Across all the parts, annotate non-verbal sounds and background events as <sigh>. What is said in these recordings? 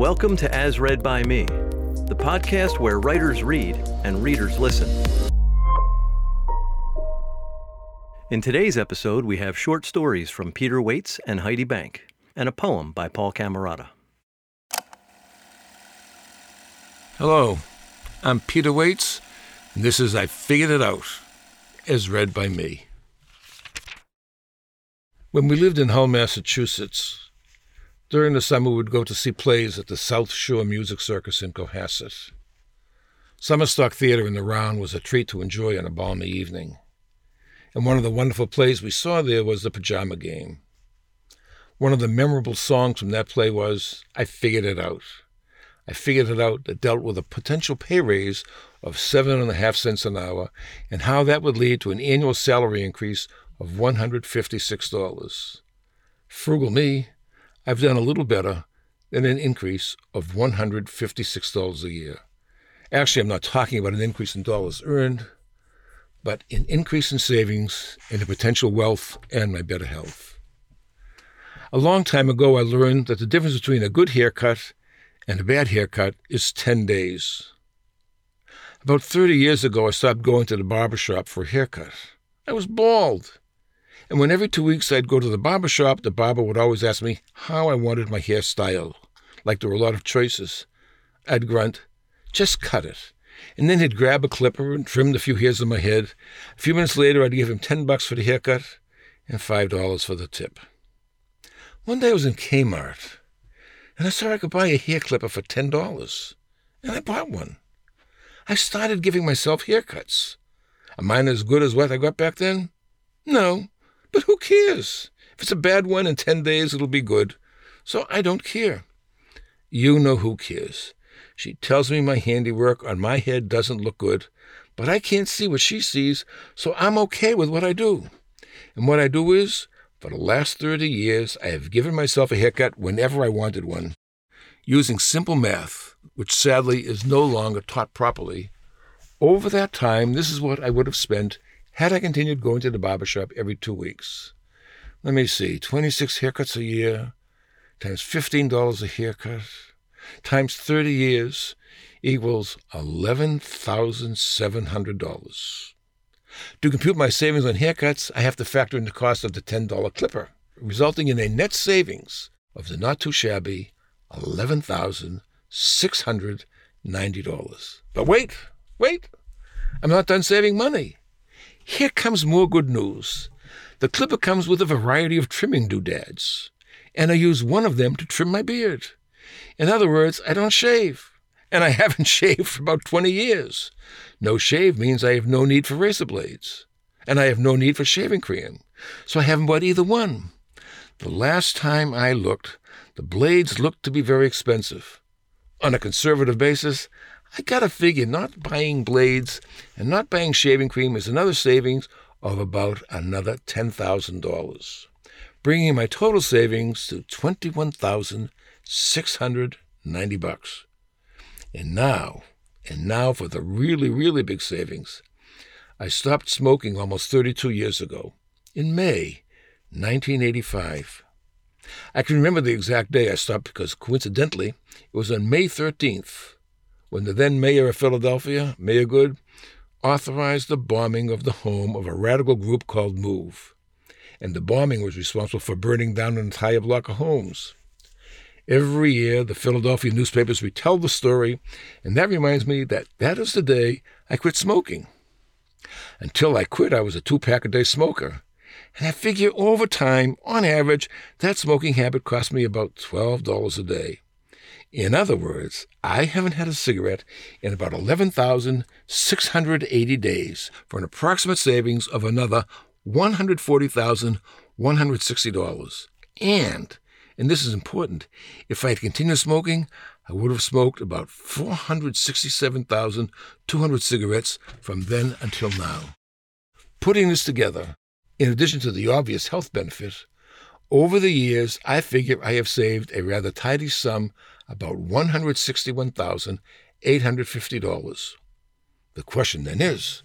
Welcome to As Read by Me, the podcast where writers read and readers listen. In today's episode, we have short stories from Peter Waits and Heidi Bank, and a poem by Paul Camerata. Hello, I'm Peter Waits, and this is I Figured It Out, as read by me. When we lived in Hull, Massachusetts, during the summer, we would go to see plays at the South Shore Music Circus in Cohasset. Summerstock Theater in the Round was a treat to enjoy on a balmy evening. And one of the wonderful plays we saw there was The Pajama Game. One of the memorable songs from that play was I Figured It Out. I figured it out that dealt with a potential pay raise of seven and a half cents an hour and how that would lead to an annual salary increase of $156. Frugal me, I've done a little better than an increase of $156 a year. Actually, I'm not talking about an increase in dollars earned, but an increase in savings and in potential wealth and my better health. A long time ago, I learned that the difference between a good haircut and a bad haircut is 10 days. About 30 years ago, I stopped going to the barber shop for a haircut. I was bald. And when every two weeks I'd go to the barber shop, the barber would always ask me how I wanted my hair styled. Like there were a lot of choices. I'd grunt, just cut it. And then he'd grab a clipper and trim the few hairs on my head. A few minutes later, I'd give him ten bucks for the haircut and five dollars for the tip. One day I was in Kmart, and I saw I could buy a hair clipper for ten dollars, and I bought one. I started giving myself haircuts. Am mine as good as what I got back then? No, but who cares? If it's a bad one in 10 days, it'll be good. So I don't care. You know who cares. She tells me my handiwork on my head doesn't look good, but I can't see what she sees, so I'm okay with what I do. And what I do is, for the last 30 years, I have given myself a haircut whenever I wanted one. Using simple math, which sadly is no longer taught properly, over that time, this is what I would have spent had I continued going to the barber shop every two weeks. Let me see, 26 haircuts a year times $15 a haircut times 30 years equals $11,700. To compute my savings on haircuts, I have to factor in the cost of the $10 clipper, resulting in a net savings of the not too shabby $11,690. But wait, wait, I'm not done saving money. Here comes more good news. The clipper comes with a variety of trimming doodads, and I use one of them to trim my beard. In other words, I don't shave, and I <laughs> haven't shaved for about 20 years. No shave means I have no need for razor blades, and I have no need for shaving cream, so I haven't bought either one. The last time I looked, the blades looked to be very expensive. On a conservative basis, I gotta figure not buying blades and not buying shaving cream is another savings of about another $10,000, bringing my total savings to 21,690 bucks. And now, and now for the really, really big savings. I stopped smoking almost 32 years ago, in May 1985. I can remember the exact day I stopped because coincidentally, it was on May 13th, when the then mayor of Philadelphia, Mayor Goode, authorized the bombing of the home of a radical group called MOVE. And the bombing was responsible for burning down an entire block of homes. Every year, the Philadelphia newspapers retell the story, and that reminds me that that is the day I quit smoking. Until I quit, I was a two pack a day smoker. And I figure over time, on average, that smoking habit cost me about $12 a day. In other words, I haven't had a cigarette in about 11,680 days for an approximate savings of another $140,160. And, and this is important, if I had continued smoking, I would have smoked about 467,200 cigarettes from then until now. Putting this together, in addition to the obvious health benefit, over the years I figure I have saved a rather tidy sum about $161,850. The question then is,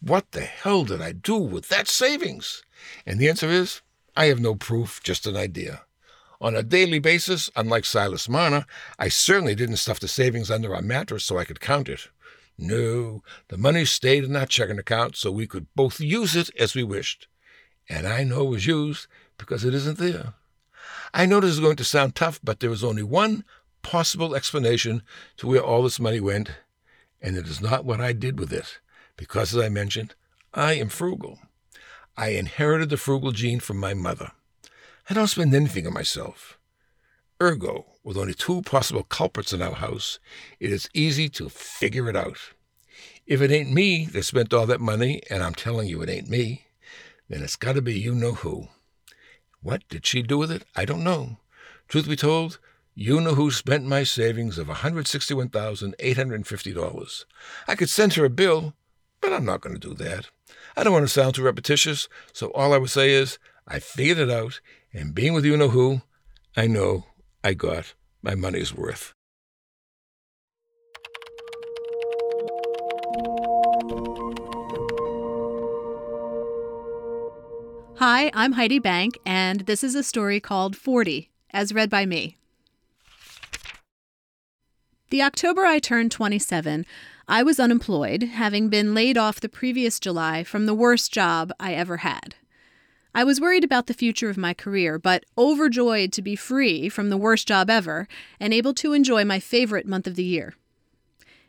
what the hell did I do with that savings? And the answer is, I have no proof, just an idea. On a daily basis, unlike Silas Marner, I certainly didn't stuff the savings under our mattress so I could count it. No, the money stayed in our checking account so we could both use it as we wished. And I know it was used because it isn't there. I know this is going to sound tough, but there is only one possible explanation to where all this money went, and it is not what I did with it, because, as I mentioned, I am frugal. I inherited the frugal gene from my mother. I don't spend anything on myself. Ergo, with only two possible culprits in our house, it is easy to figure it out. If it ain't me that spent all that money, and I'm telling you it ain't me, then it's got to be you know who. What did she do with it? I don't know. Truth be told, you know who spent my savings of $161,850. I could send her a bill, but I'm not going to do that. I don't want to sound too repetitious, so all I would say is I figured it out, and being with you know who, I know I got my money's worth. Hi, I'm Heidi Bank, and this is a story called 40, as read by me. The October I turned 27, I was unemployed, having been laid off the previous July from the worst job I ever had. I was worried about the future of my career, but overjoyed to be free from the worst job ever and able to enjoy my favorite month of the year.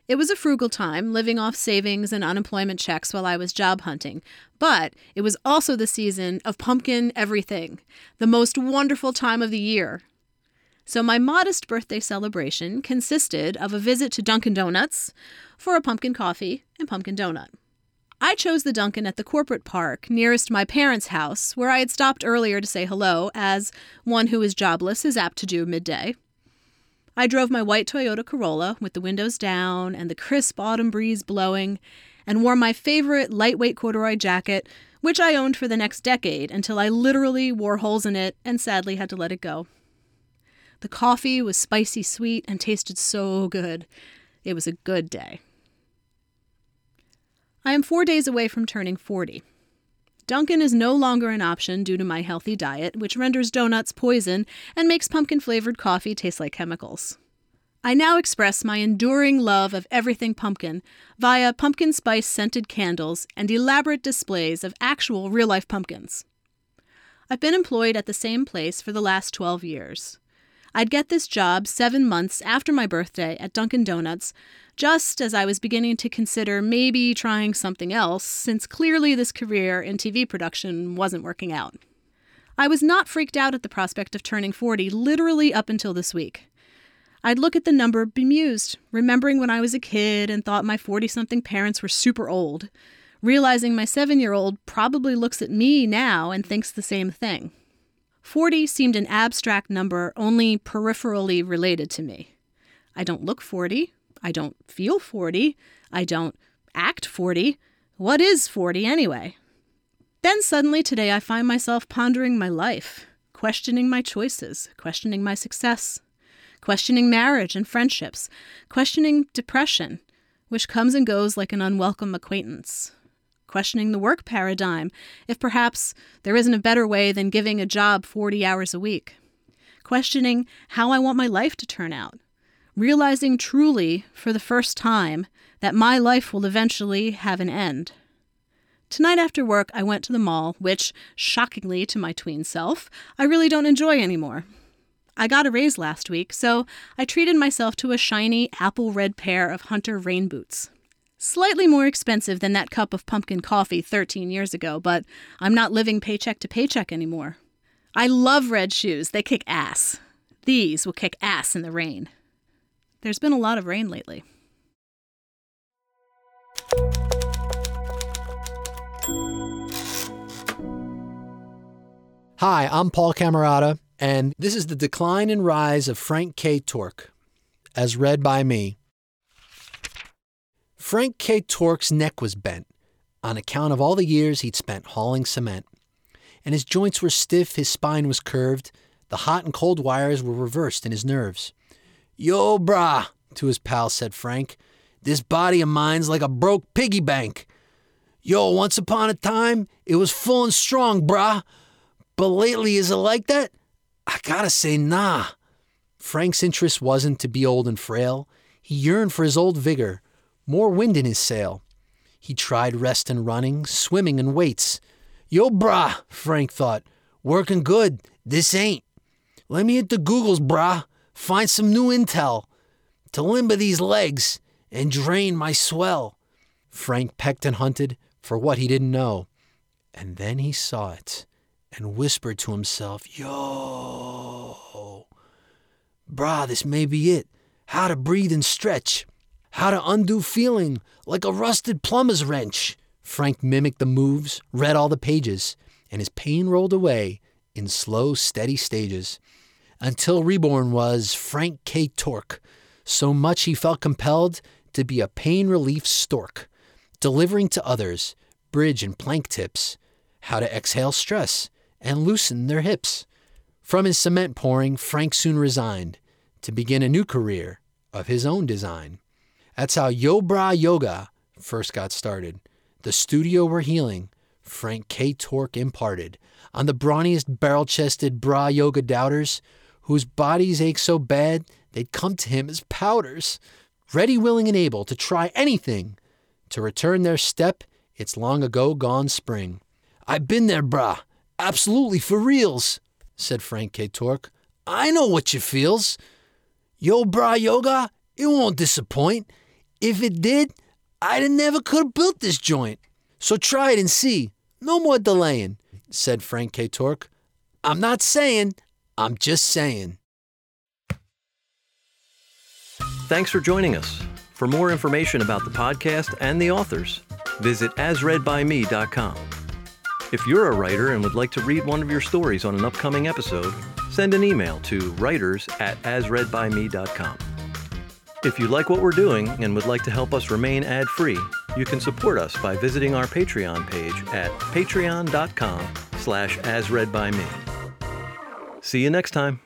It was a frugal time, living off savings and unemployment checks while I was job hunting, but it was also the season of pumpkin everything, the most wonderful time of the year, so my modest birthday celebration consisted of a visit to Dunkin' Donuts for a pumpkin coffee and pumpkin donut. I chose the Dunkin' at the corporate park nearest my parents' house, where I had stopped earlier to say hello, as one who is jobless is apt to do midday. I drove my white Toyota Corolla with the windows down and the crisp autumn breeze blowing, and wore my favorite lightweight corduroy jacket, which I owned for the next decade until I literally wore holes in it and sadly had to let it go. The coffee was spicy sweet and tasted so good. It was a good day. I am four days away from turning 40. Dunkin' is no longer an option due to my healthy diet, which renders donuts poison and makes pumpkin flavored coffee taste like chemicals. I now express my enduring love of everything pumpkin via pumpkin spice scented candles and elaborate displays of actual real life pumpkins. I've been employed at the same place for the last 12 years. I'd get this job seven months after my birthday at Dunkin' Donuts, just as I was beginning to consider maybe trying something else, since clearly this career in TV production wasn't working out. I was not freaked out at the prospect of turning 40 literally up until this week. I'd look at the number bemused, remembering when I was a kid and thought my 40 something parents were super old, realizing my seven year old probably looks at me now and thinks the same thing. 40 seemed an abstract number only peripherally related to me. I don't look 40. I don't feel 40. I don't act 40. What is 40 anyway? Then suddenly today I find myself pondering my life, questioning my choices, questioning my success, questioning marriage and friendships, questioning depression, which comes and goes like an unwelcome acquaintance, questioning the work paradigm, if perhaps there isn't a better way than giving a job 40 hours a week, questioning how I want my life to turn out, realizing truly, for the first time, that my life will eventually have an end. Tonight after work, I went to the mall, which, shockingly to my tween self, I really don't enjoy anymore. I got a raise last week, so I treated myself to a shiny apple red pair of Hunter rain boots. Slightly more expensive than that cup of pumpkin coffee 13 years ago, but I'm not living paycheck to paycheck anymore. I love red shoes, they kick ass. These will kick ass in the rain. There's been a lot of rain lately. Hi, I'm Paul Camerata, and this is the decline and rise of Frank K. Torque, as read by me. Frank K. Torque's neck was bent on account of all the years he'd spent hauling cement. And his joints were stiff, his spine was curved, the hot and cold wires were reversed in his nerves. Yo, brah, to his pal said Frank, this body of mine's like a broke piggy bank. Yo, once upon a time, it was full and strong, brah. But lately, is it like that? I gotta say, nah. Frank's interest wasn't to be old and frail. He yearned for his old vigor, more wind in his sail. He tried rest and running, swimming and weights. Yo, brah, Frank thought, working good. This ain't. Let me hit the Googles, brah. Find some new intel to limber these legs and drain my swell. Frank pecked and hunted for what he didn't know. And then he saw it and whispered to himself, Yo, brah, this may be it. How to breathe and stretch. How to undo feeling like a rusted plumber's wrench. Frank mimicked the moves, read all the pages, and his pain rolled away in slow, steady stages. Until reborn was Frank K. Torque, so much he felt compelled to be a pain relief stork, delivering to others bridge and plank tips, how to exhale stress and loosen their hips. From his cement pouring, Frank soon resigned to begin a new career of his own design. That's how Yo Bra Yoga first got started. The studio where healing, Frank K. Torque imparted on the brawniest barrel chested bra yoga doubters whose bodies ache so bad they'd come to him as powders, ready, willing, and able to try anything to return their step its long ago gone spring. I've been there, brah, absolutely for reals, said Frank K. Torque. I know what you feels. Yo, brah yoga, it won't disappoint. If it did, I'd never could have built this joint. So try it and see. No more delaying, said Frank K. Torque. I'm not saying, I'm just saying. Thanks for joining us. For more information about the podcast and the authors, visit asreadbyme.com. If you're a writer and would like to read one of your stories on an upcoming episode, send an email to writers at asreadbyme.com. If you like what we're doing and would like to help us remain ad-free, you can support us by visiting our Patreon page at patreon.com slash asreadbyme. See you next time.